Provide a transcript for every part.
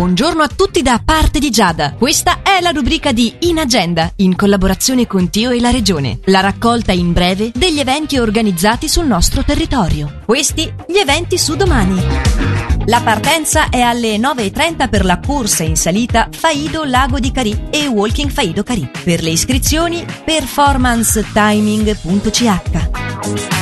buongiorno a tutti da parte di Giada. Questa è la rubrica di In Agenda, in collaborazione con Tio e la Regione. La raccolta in breve degli eventi organizzati sul nostro territorio. Questi gli eventi su domani. La partenza è alle 9.30 per la corsa in salita Faido Lago di Carì e Walking Faido Carì. Per le iscrizioni performancetiming.ch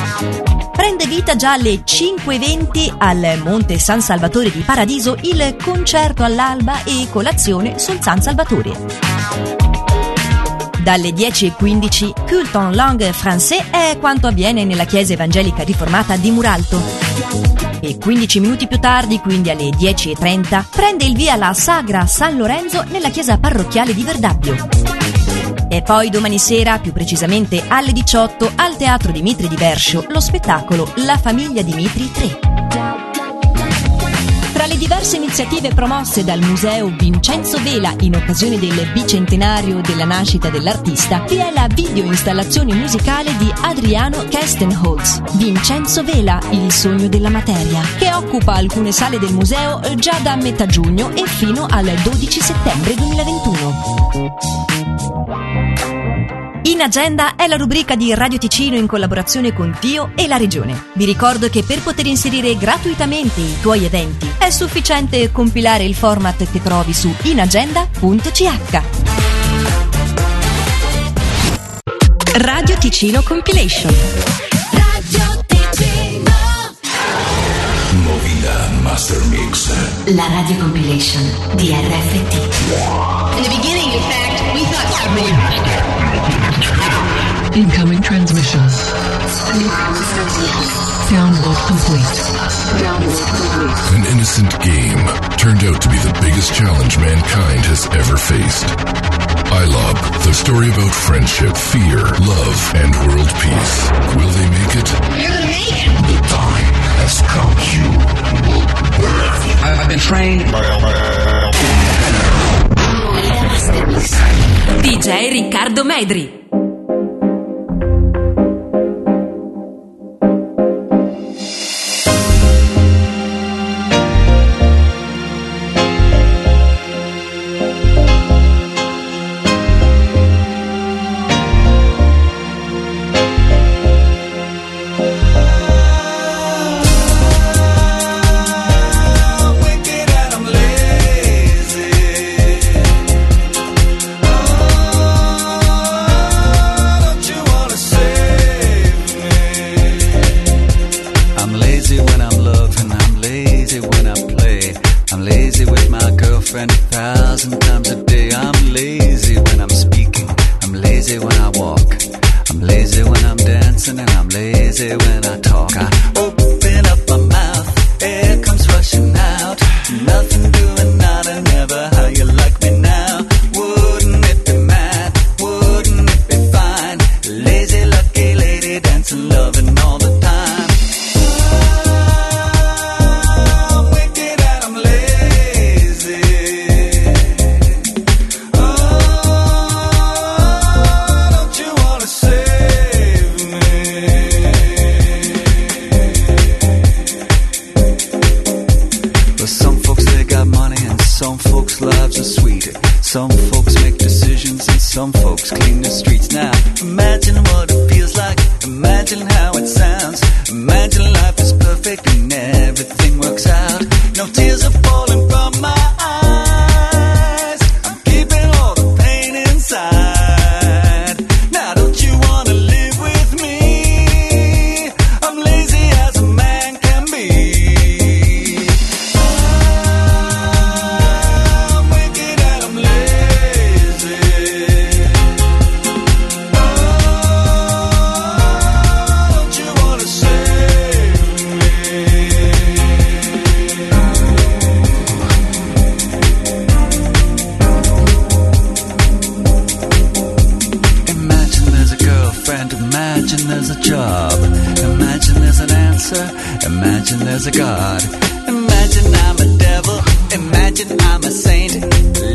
prende vita già alle 5.20 al Monte San Salvatore di Paradiso il concerto all'alba e colazione sul San Salvatore. Dalle 10.15 Culte en langue français è quanto avviene nella chiesa evangelica riformata di Muralto. E 15 minuti più tardi, quindi alle 10.30, prende il via la Sagra San Lorenzo nella chiesa parrocchiale di Verdabbio. E poi domani sera, più precisamente alle 18, al Teatro Dimitri di Verscio, lo spettacolo La famiglia Dimitri 3. Tra le diverse iniziative promosse dal Museo Vincenzo Vela in occasione del bicentenario della nascita dell'artista, vi è la videoinstallazione musicale di Adriano Kestenholz, Vincenzo Vela, il sogno della materia, che occupa alcune sale del museo già da metà giugno e fino al 12 settembre 2021. In agenda è la rubrica di Radio Ticino in collaborazione con Tio e la Regione. Vi ricordo che per poter inserire gratuitamente i tuoi eventi è sufficiente compilare il format che trovi su inagenda.ch. Radio Ticino Compilation. Master Mix. La radio compilation di RFT. In the beginning, in fact, we thought Incoming transmission. Download complete. An innocent game turned out to be the biggest challenge mankind has ever faced. iLob, the story about friendship, fear, love, and world peace. Will they make it? You're gonna make it! The time has come. You trained. DJ Riccardo Medri. friend a thousand times. Some folks' lives are sweeter. Some folks make decisions and some folks clean the streets. Now, imagine what it feels like. Imagine how it sounds. Imagine life is perfect and everything works out. No tears of as a god. Imagine I'm a devil, imagine I'm a saint.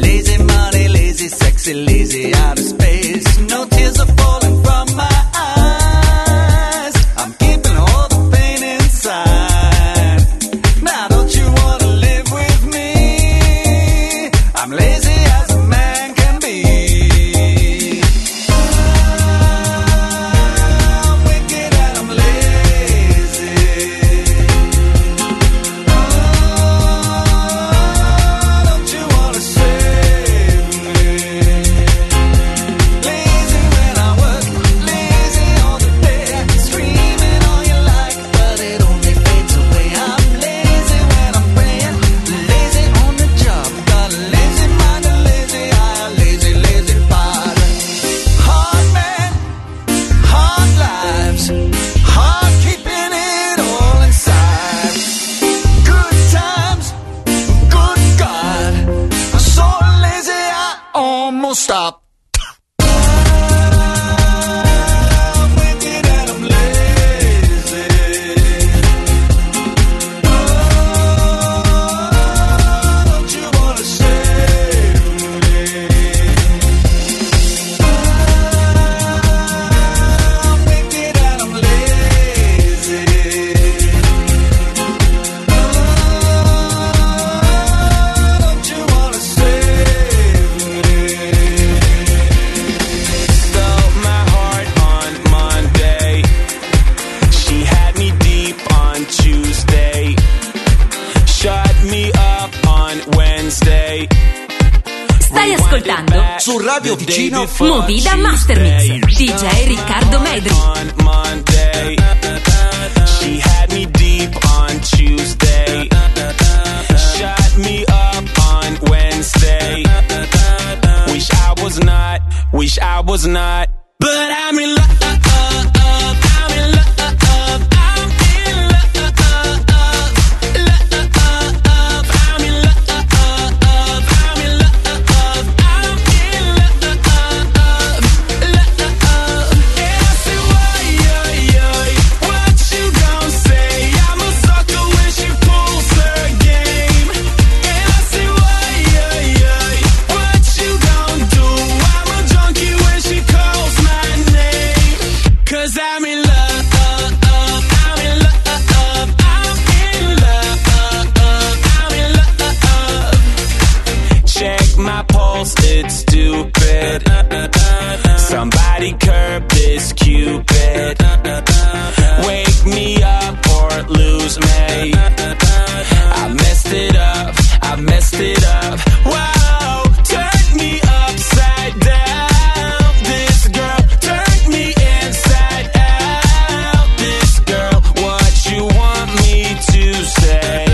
Lazy money, lazy, sexy, lazy out of space. stop. Ascoltando su Radio Ticino Movida Mastermix DJ Riccardo Medri She had me deep on Tuesday Shut me up on Wednesday Wish I was not, wish I was not head.